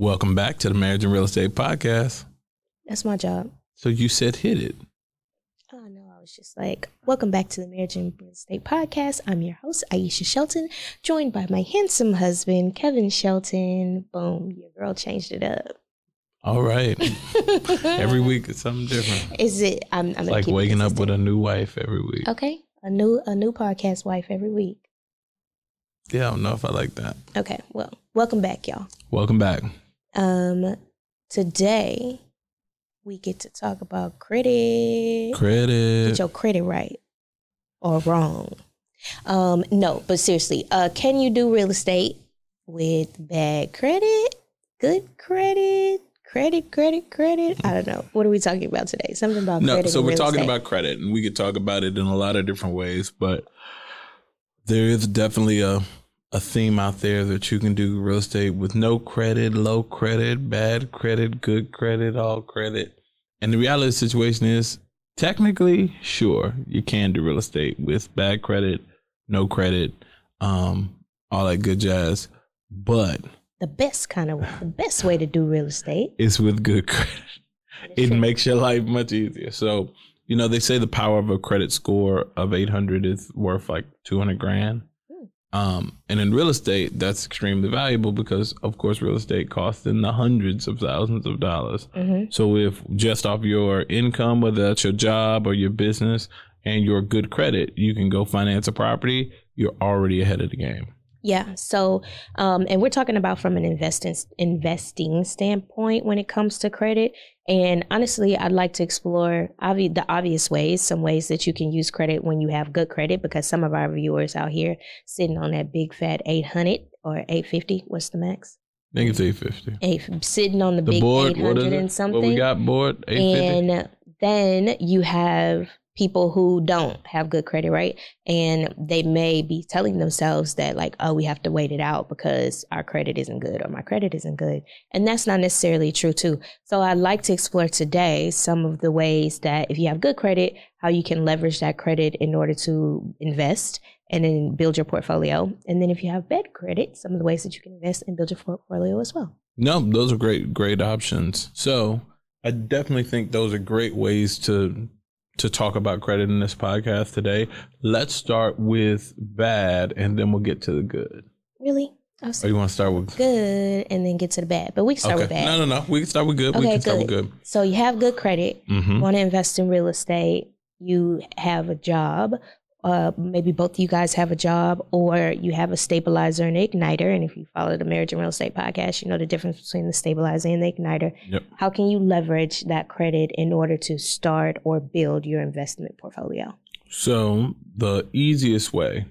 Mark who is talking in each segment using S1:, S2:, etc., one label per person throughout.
S1: Welcome back to the Marriage and Real Estate Podcast.
S2: That's my job.
S1: So you said hit it.
S2: Oh no, I was just like, welcome back to the Marriage and Real Estate Podcast. I'm your host, Aisha Shelton, joined by my handsome husband, Kevin Shelton. Boom, your girl changed it up.
S1: All right. every week it's something different.
S2: Is it? I'm, I'm
S1: like waking up with a new wife every week.
S2: okay, a new a new podcast wife every week.
S1: Yeah, I don't know if I like that.
S2: Okay, well, welcome back, y'all.
S1: Welcome back.
S2: Um, today we get to talk about credit.
S1: Credit.
S2: get your credit right or wrong. Um, no, but seriously, uh, can you do real estate with bad credit, good credit, credit, credit, credit? I don't know. What are we talking about today? Something about
S1: No,
S2: credit.
S1: so we're talking
S2: estate.
S1: about credit, and we could talk about it in a lot of different ways, but there is definitely a a theme out there that you can do real estate with no credit, low credit, bad credit, good credit, all credit. And the reality of the situation is technically, sure, you can do real estate with bad credit, no credit, um, all that good jazz. But
S2: the best kind of the best way to do real estate.
S1: is with good credit. It makes your life much easier. So, you know, they say the power of a credit score of 800 is worth like 200 grand. Um, and in real estate, that's extremely valuable because, of course, real estate costs in the hundreds of thousands of dollars.
S2: Mhm.
S1: So, if just off your income, whether that's your job or your business, and your good credit, you can go finance a property, you're already ahead of the game.
S2: Yeah. So, um, and we're talking about from an investing investing standpoint when it comes to credit. And honestly, I'd like to explore obvi- the obvious ways, some ways that you can use credit when you have good credit, because some of our viewers out here sitting on that big fat eight hundred or eight fifty. What's the max?
S1: I think it's 850.
S2: Eight sitting on the,
S1: The
S2: big
S1: board,
S2: eight
S1: it?
S2: and something.
S1: What we got board? 850?
S2: And then you have people who don't have good credit, right? And they may be telling themselves that, like, oh, we have to wait it out because our credit isn't good or my credit isn't good. And that's not necessarily true, too. So I'd like to explore today some of the ways that if you have good credit, how you can leverage that credit in order to invest and then build your portfolio. And then if you have bad credit, some of the ways that you can invest and build your portfolio as well.
S1: No, those are great, great options. So I definitely think those are great ways to to talk about credit in this podcast today. Let's start with bad, and then we'll get to the good.
S2: Really? Was
S1: Or you want to start with?
S2: good and then get to the bad. But we can start with bad.
S1: no, no, no. We can start with good. we
S2: Okay,
S1: can start
S2: good.
S1: with good.
S2: So you have good credit,
S1: Mm-hmm.
S2: want to invest in real estate, you have a job, uh, maybe both of you guys have a job, or you have a stabilizer and igniter. And if you follow the Marriage and Real Estate podcast, you know the difference between the stabilizer and the igniter.
S1: Yep.
S2: How can you leverage that credit in order to start or build your investment portfolio?
S1: So the easiest way,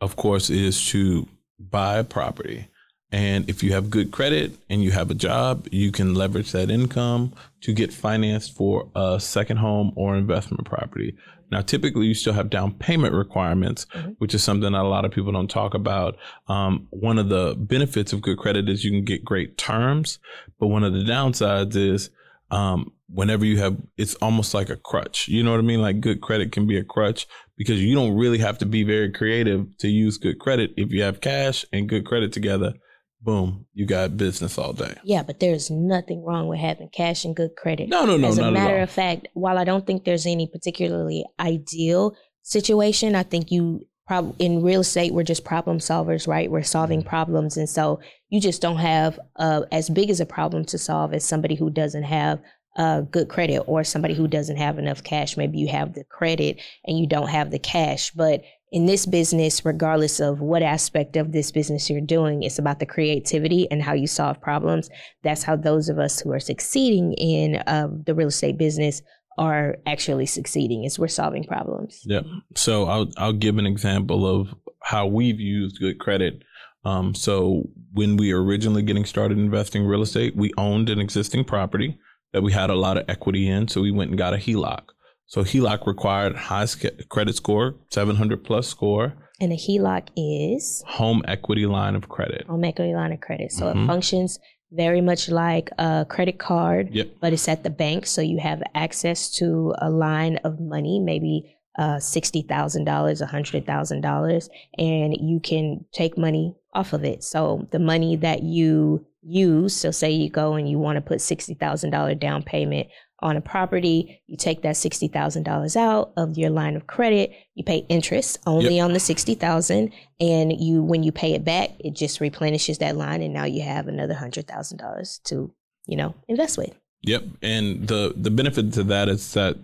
S1: of course, is to buy a property. And if you have good credit and you have a job, you can leverage that income to get financed for a second home or investment property. Now, typically, you still have down payment requirements,
S2: Mhm.
S1: which is something that a lot of people don't talk about. Um, one of the benefits of good credit is you can get great terms, but one of the downsides is um, whenever you have, it's almost like a crutch. You know what I mean? Like good credit can be a crutch because you don't really have to be very creative to use good credit. If you have cash and good credit together, boom, you got business all day.
S2: Yeah, but there's nothing wrong with having cash and good credit.
S1: No, no, no,
S2: As a matter of fact, while I don't think there's any particularly ideal situation, I think you prob- in real estate we're just problem solvers, right? We're solving problems, and so you just don't have uh, as big as a problem to solve as somebody who doesn't have uh, good credit or somebody who doesn't have enough cash. Maybe you have the credit and you don't have the cash, but in this business, regardless of what aspect of this business you're doing, it's about the creativity and how you solve problems. That's how those of us who are succeeding in uh, the real estate business are actually succeeding. Is we're solving problems.
S1: Yep. So I'll I'll give an example of how we've used good credit. Um, so when we originally getting started investing in real estate, we owned an existing property that we had a lot of equity in. So we went and got a HELOC. So HELOC required high sc- credit score, 700 plus score,
S2: And a HELOC is
S1: home equity line of credit.
S2: home equity line of credit. So
S1: Mhm.
S2: it functions very much like a credit card,
S1: Yep.
S2: but it's at the bank. So you have access to a line of money, maybe uh, $60,000, $100,000, and you can take money off of it. So the money that you use. So, say you go and you want to put $60,000 down payment on a property, you take that $60,000 out of your line of credit, you pay interest only yep. on the 60,000 and you when you pay it back, it just replenishes that line and now you have another $100,000 to, you know, invest with.
S1: Yep, and the the benefit to that is that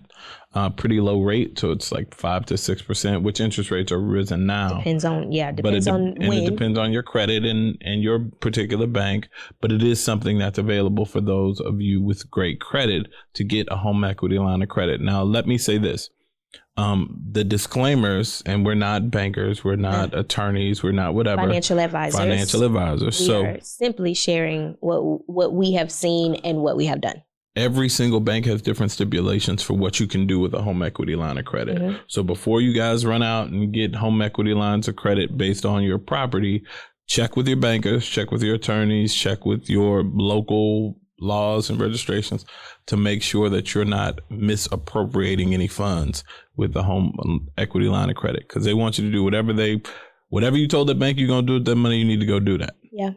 S1: uh, pretty low rate, so it's like five to six percent, which interest rates are risen now.
S2: Depends on yeah, depends
S1: but
S2: it de- on
S1: and
S2: when.
S1: it depends on your credit and and your particular bank. But it is something that's available for those of you with great credit to get a home equity line of credit. Now, let me say this: um, the disclaimers, and we're not bankers, we're not yeah. attorneys, we're not whatever
S2: financial advisors.
S1: Financial advisors. We so
S2: simply sharing what what we have seen and what we have done
S1: every single bank has different stipulations for what you can do with a home equity line of credit. Mm-hmm. So before you guys run out and get home equity lines of credit based on your property, check with your bankers, check with your attorneys, check with your local laws and registrations to make sure that you're not misappropriating any funds with the home equity line of credit because they want you to do whatever they whatever you told the bank you're going to do with that money you need to go do that
S2: yeah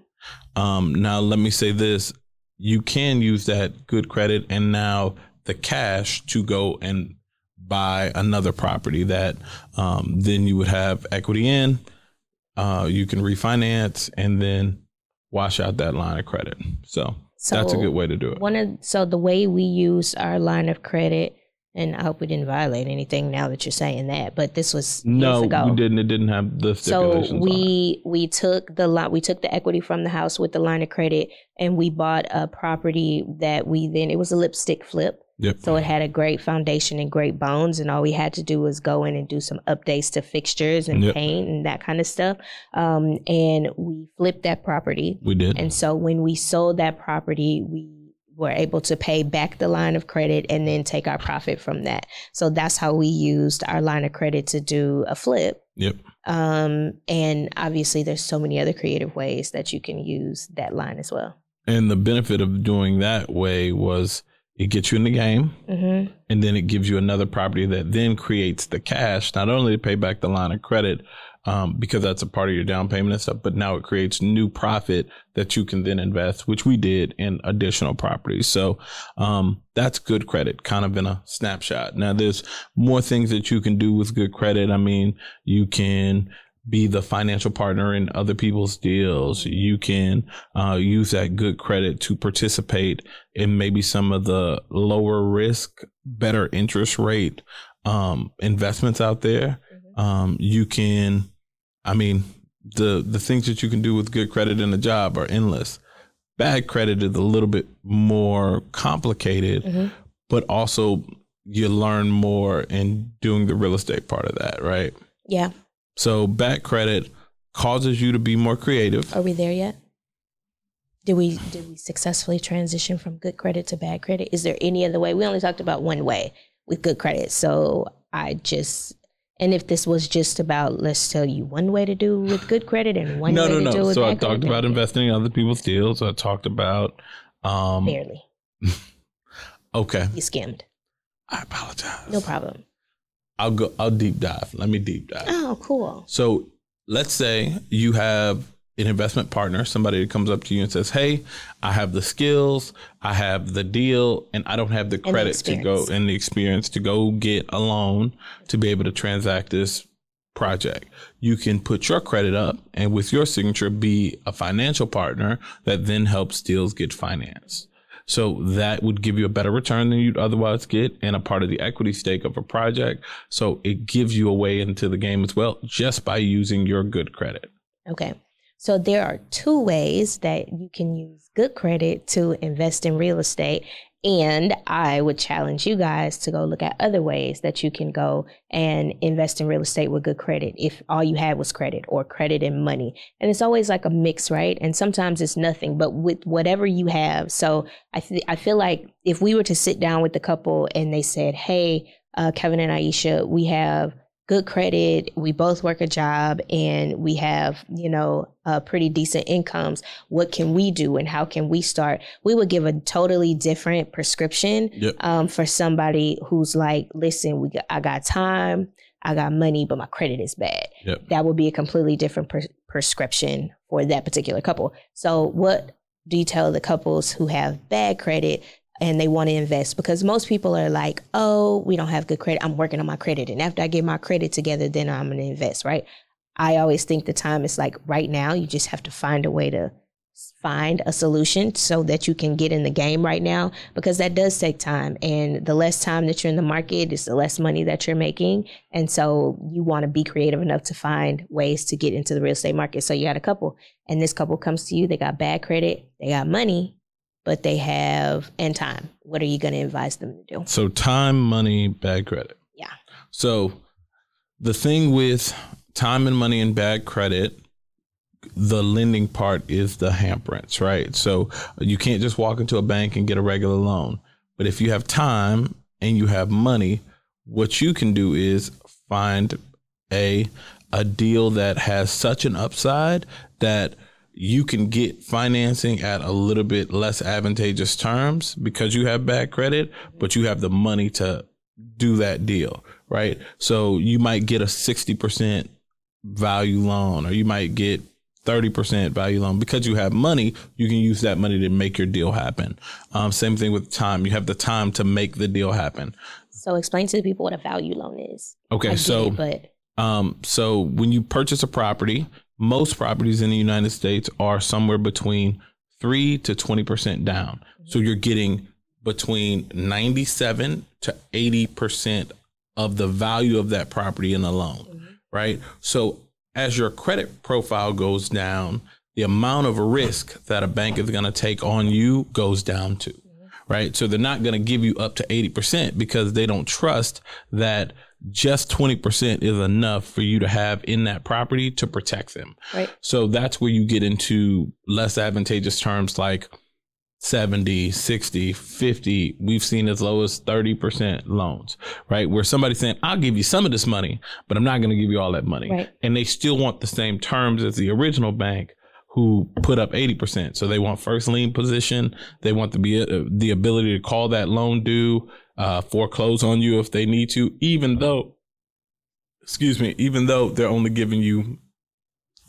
S1: um, now let me say this you can use that good credit and now the cash to go and buy another property that um, then you would have equity in. Uh, you can refinance and then wash out that line of credit. So, so that's a good way to do it.
S2: One of so the way we use our line of credit and I hope we didn't violate anything now that you're saying that. But this was
S1: no,
S2: ago.
S1: we didn't. It didn't have the
S2: So we we took the lot, we took the equity from the house with the line of credit, and we bought a property that we then it was a lipstick flip.
S1: Yep.
S2: So it had a great foundation and great bones, and all we had to do was go in and do some updates to fixtures and yep. paint and that kind of stuff. Um, and we flipped that property.
S1: We did.
S2: And so when we sold that property, we were able to pay back the line of credit and then take our profit from that. So that's how we used our line of credit to do a flip.
S1: Yep.
S2: Um, and obviously, there's so many other creative ways that you can use that line as well.
S1: And the benefit of doing that way was it gets you in the game,
S2: mm-hmm.
S1: and then it gives you another property that then creates the cash not only to pay back the line of credit, um, because that's a part of your down payment and stuff. But now it creates new profit that you can then invest, which we did in additional properties. So um, that's good credit, kind of in a snapshot. Now there's more things that you can do with good credit. I mean, you can be the financial partner in other people's deals. You can uh, use that good credit to participate in maybe some of the lower risk, better interest rate um, investments out there. Um, you can, I mean, the the things that you can do with good credit in a job are endless. Bad credit is a little bit more complicated, mm-hmm. but also you learn more in doing the real estate part of that, right?
S2: Yeah.
S1: So bad credit causes you to be more creative.
S2: Are we there yet? Did we did we successfully transition from good credit to bad credit? Is there any other way? We only talked about one way with good credit. So I just and if this was just about let's tell you one way to do with good credit and one
S1: no,
S2: way
S1: no,
S2: to
S1: no.
S2: do with
S1: so
S2: bad
S1: I talked about investing in other people's deals. I talked about um
S2: barely.
S1: okay.
S2: You skimmed.
S1: I apologize.
S2: No problem.
S1: I'll go I'll deep dive. Let me deep dive.
S2: Oh, cool.
S1: So let's say you have an investment partner, somebody that comes up to you and says, Hey, I have the skills, I have the deal, and I don't have the credit the to go and the experience to go get a loan to be able to transact this project. You can put your credit up and with your signature be a financial partner that then helps deals get financed. So that would give you a better return than you'd otherwise get and a part of the equity stake of a project. So it gives you a way into the game as well just by using your good credit.
S2: Okay. So there are two ways that you can use good credit to invest in real estate. And I would challenge you guys to go look at other ways that you can go and invest in real estate with good credit if all you had was credit or credit and money. And it's always like a mix, right? And sometimes it's nothing, but with whatever you have. So I, th- I feel like if we were to sit down with the couple and they said, hey, uh, Kevin and Aisha, we have good credit, we both work a job, and we have, you know, uh, pretty decent incomes. What can we do and how can we start? We would give a totally different prescription
S1: yep.
S2: um, for somebody who's like, listen, we got, I got time, I got money, but my credit is bad.
S1: Yep.
S2: That would be a completely different prescription for that particular couple. So what do you tell the couples who have bad credit and they want to invest because most people are like, oh, we don't have good credit. I'm working on my credit. And after I get my credit together, then I'm going to invest, right? I always think the time is like right now. You just have to find a way to find a solution so that you can get in the game right now because that does take time and the less time that you're in the market is the less money that you're making and so you want to be creative enough to find ways to get into the real estate market so you got a couple and this couple comes to you they got bad credit they got money but they have and time what are you going to advise them to do
S1: so time money bad credit
S2: yeah
S1: so the thing with time and money and bad credit the lending part is the hamperance, right? So you can't just walk into a bank and get a regular loan. But if you have time and you have money, what you can do is find a a deal that has such an upside that you can get financing at a little bit less advantageous terms because you have bad credit, but you have the money to do that deal, right? So you might get a 60% value loan or you might get 30% value loan. Because you have money you can use that money to make your deal happen. Um, same thing with time. You have the time to make the deal happen.
S2: So explain to the people what a value loan is.
S1: Okay so it, but um, so when you purchase a property most properties in the united states are somewhere between 3 to 20% down mm-hmm. so you're getting between 97 to 80% of the value of that property in a loan mm-hmm. right so as your credit profile goes down, the amount of risk that a bank is going to take on you goes down too. Right. So they're not going to give you up to 80% because they don't trust that just 20% is enough for you to have in that property to protect them.
S2: Right.
S1: So that's where you get into less advantageous terms like 70, 60, 50, we've seen as low as 30% loans, right? Where somebody's saying, I'll give you some of this money, but I'm not going to give you all that money.
S2: Right.
S1: And they still want the same terms as the original bank who put up 80%. So they want first lien position. They want to be uh, the ability to call that loan due, uh, foreclose on you if they need to, even though, excuse me, even though they're only giving you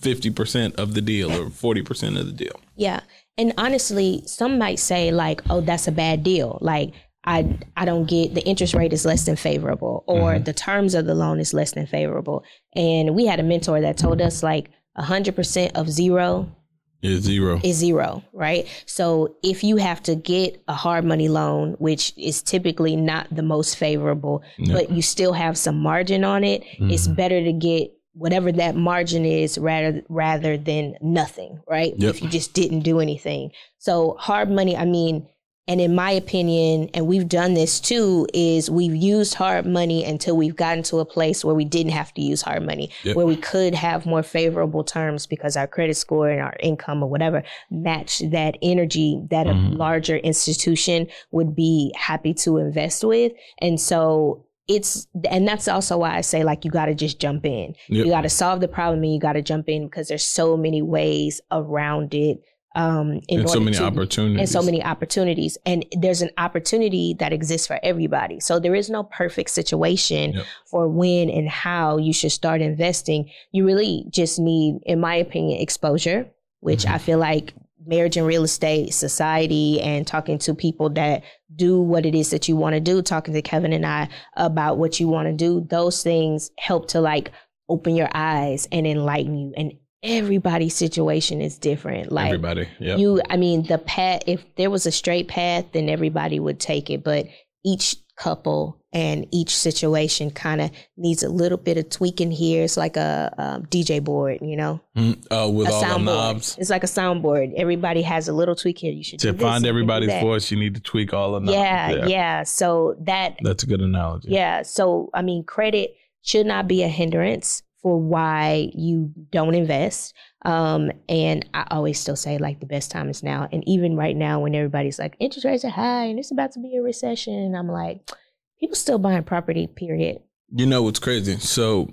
S1: 50% of the deal or 40% of the deal.
S2: Yeah. And honestly, some might say like, "Oh, that's a bad deal." Like I I don't get the interest rate is less than favorable or mm-hmm. the terms of the loan is less than favorable. And we had a mentor that told us like 100% of zero
S1: is zero.
S2: Is zero, right? So if you have to get a hard money loan, which is typically not the most favorable, but you still have some margin on it, mm-hmm. it's better to get whatever that margin is rather rather than nothing, right? Yep. If you just didn't do anything. So hard money, I mean, and in my opinion, and we've done this too, is we've used hard money until we've gotten to a place where we didn't have to use hard money, yep. where we could have more favorable terms because our credit score and our income or whatever match that energy that mm-hmm. a larger institution would be happy to invest with. And so it's and that's also why I say like you got to just jump in. Yep. You got to solve the problem and you got to jump in because there's so many ways around it. Um,
S1: in and so many to, opportunities
S2: and so many opportunities, and there's an opportunity that exists for everybody. So there is no perfect situation yep. for when and how you should start investing. You really just need, in my opinion, exposure, which mm-hmm. I feel like marriage and real estate society and talking to people that do what it is that you want to do talking to kevin and i about what you want to do those things help to like open your eyes and enlighten you and everybody's situation is different like
S1: everybody yeah
S2: you i mean the path if there was a straight path then everybody would take it but each couple and each situation kind of needs a little bit of tweaking here. It's like a, a DJ board, you know,
S1: mm, uh, with a all the knobs.
S2: It's like a soundboard. Everybody has a little tweak here. You should
S1: to find everybody's voice. You need to tweak all the knobs.
S2: Yeah, yeah, yeah. So that
S1: that's a good analogy.
S2: Yeah. So I mean, credit should not be a hindrance for why you don't invest. Um, and I always still say like the best time is now. And even right now, when everybody's like interest rates are high and it's about to be a recession, and I'm like, people still buying property. Period.
S1: You know what's crazy? So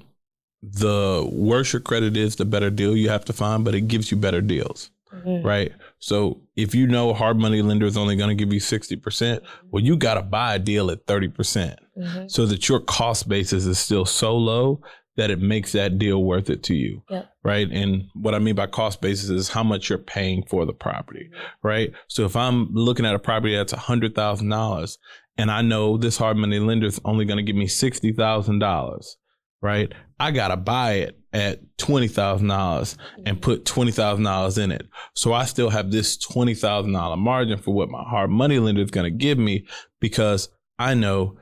S1: the worse your credit is, the better deal you have to find, but it gives you better deals. Mm-hmm. Right. So if you know a hard money lender is only going to give you 60%, well, you got to buy a deal at 30% mm hmm so that your cost basis is still so low that it makes that deal worth it to you.
S2: Yep.
S1: Right. And what I mean by cost basis is how much you're paying for the property. Right. So if I'm looking at a property that's a hundred thousand dollars and I know this hard money lender is only going to give me sixty thousand dollars, right? I gotta buy it at twenty thousand dollars and mm-hmm. put twenty thousand dollars in it. So I still have this twenty thousand dollar margin for what my hard money lender is gonna give me because I know,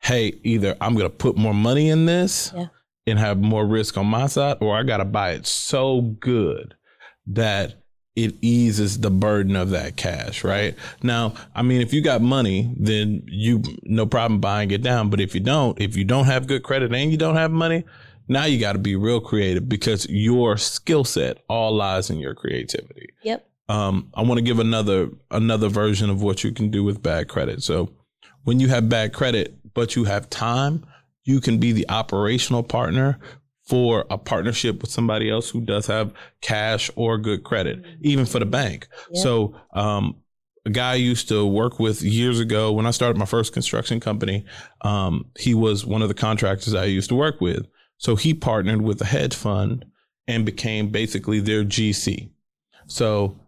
S1: hey, either I'm gonna put more money in this
S2: Yeah.
S1: And have more risk on my side, or I gotta buy it so good that it eases the burden of that cash, right? Now, I mean, if you got money, then you no problem buying it down. But if you don't, if you don't have good credit and you don't have money, now you got to be real creative because your skill set all lies in your creativity.
S2: Yep.
S1: Um, I want to give another another version of what you can do with bad credit. So, when you have bad credit but you have time, you can be the operational partner for a partnership with somebody else who does have cash or good credit, even for the bank.
S2: Yeah.
S1: So, um, a guy I used to work with years ago when I started my first construction company. Um, he was one of the contractors I used to work with. So he partnered with a hedge fund and became basically their GC. So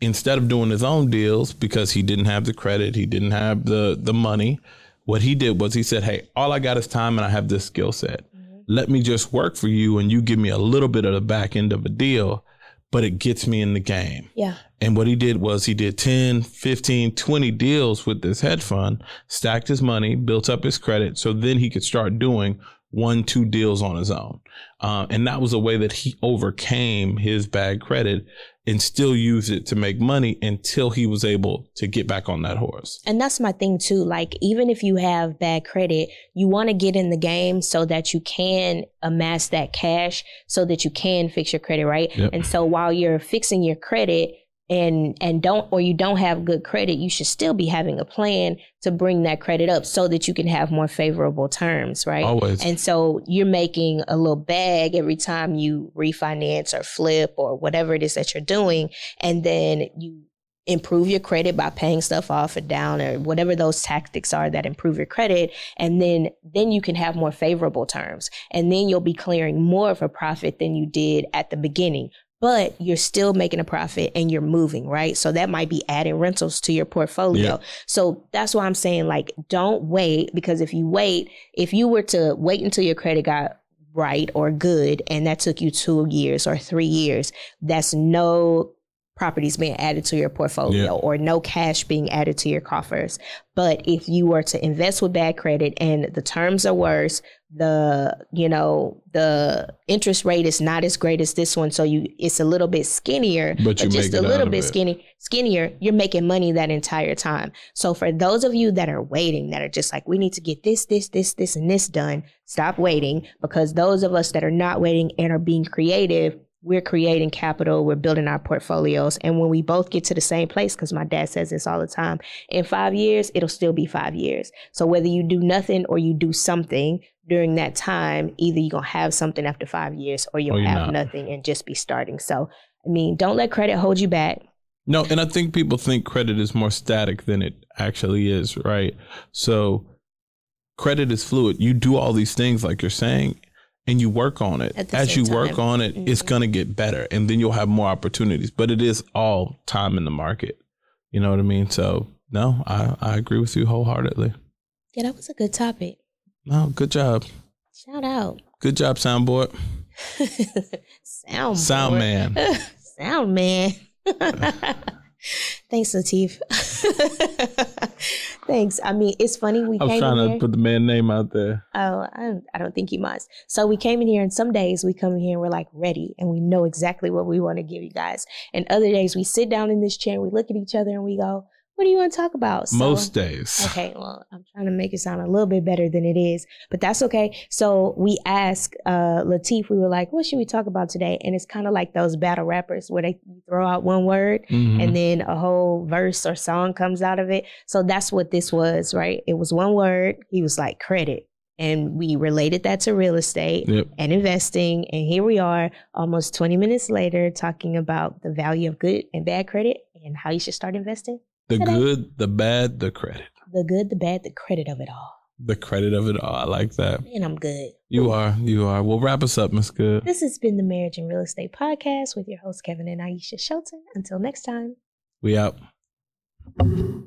S1: instead of doing his own deals because he didn't have the credit, he didn't have the the money, what he did was he said, "Hey, all I got is time and I have this skill set. Mm-hmm. Let me just work for you and you give me a little bit of the back end of a deal, but it gets me in the game."
S2: Yeah.
S1: And what he did was he did 10, 15, 20 deals with this hedge fund, stacked his money, built up his credit. So then he could start doing one, two deals on his own. Uh, and that was a way that he overcame his bad credit and still used it to make money until he was able to get back on that horse.
S2: And that's my thing too. Like, even if you have bad credit, you want to get in the game so that you can amass that cash so that you can fix your credit, right?
S1: Yep.
S2: And so while you're fixing your credit and and don't or you don't have good credit, you should still be having a plan to bring that credit up so that you can have more favorable terms, right?
S1: Always.
S2: And so you're making a little bag every time you refinance or flip or whatever it is that you're doing. And then you improve your credit by paying stuff off or down or whatever those tactics are that improve your credit. And then, then you can have more favorable terms. And then you'll be clearing more of a profit than you did at the beginning. But you're still making a profit and you're moving, right? So that might be adding rentals to your portfolio.
S1: Yeah.
S2: So that's why I'm saying, like, don't wait because if you wait, if you were to wait until your credit got right or good and that took you two years or three years, that's no properties being added to your portfolio
S1: Yeah.
S2: or no cash being added to your coffers. But if you were to invest with bad credit and the terms are worse, the you know the interest rate is not as great as this one, so you it's a little bit skinnier,
S1: But you
S2: just a little bit
S1: it.
S2: skinny skinnier. You're making money that entire time. So for those of you that are waiting, that are just like we need to get this, this, this, this, and this done, stop waiting because those of us that are not waiting and are being creative we're creating capital, we're building our portfolios. And when we both get to the same place, because my dad says this all the time, in five years, it'll still be five years. So whether you do nothing or you do something during that time, either you're going to have something after five years or you'll
S1: Or
S2: have
S1: not.
S2: nothing and just be starting. So, I mean, don't let credit hold you back.
S1: No, and I think people think credit is more static than it actually is, right? So credit is fluid. You do all these things like you're saying and you work on it. As you work on it, it's
S2: Mhm.
S1: going to get better and then you'll have more opportunities, but it is all time in the market. You know what I mean? So, no, I I agree with you wholeheartedly.
S2: Yeah, that was a good topic.
S1: No, good job.
S2: Shout out.
S1: Good job, soundboard.
S2: Sound
S1: Sound man.
S2: Sound man. Thanks, Latif. Thanks. I mean, it's funny. We
S1: I was
S2: came
S1: trying
S2: in
S1: to
S2: here.
S1: put the man name out there.
S2: Oh, I, I don't think you must. So we came in here, and some days we come in here and we're like ready, and we know exactly what we want to give you guys. And other days we sit down in this chair and we look at each other and we go, "What do you want to talk about?" So-
S1: Most days.
S2: Okay, well, I'm trying to make it sound a little bit better than it is, but that's okay. So we asked uh, Latif, we were like, what should we talk about today? And it's kind of like those battle rappers where they throw out one word
S1: Mhm.
S2: and then a whole verse or song comes out of it. So that's what this was, right? It was one word. He was like, credit. And we related that to real estate
S1: Yep.
S2: and investing. And here we are almost 20 minutes later talking about the value of good and bad credit and how you should start investing.
S1: The
S2: Ta-da.
S1: good, the bad, the credit.
S2: The good, the bad, the credit of it all.
S1: The credit of it all. I like that.
S2: And I'm good.
S1: You are. You are. Well, wrap us up, Miss Good.
S2: This has been the Marriage and Real Estate Podcast with your host, Kevin and Aisha Shelton. Until next time.
S1: We out.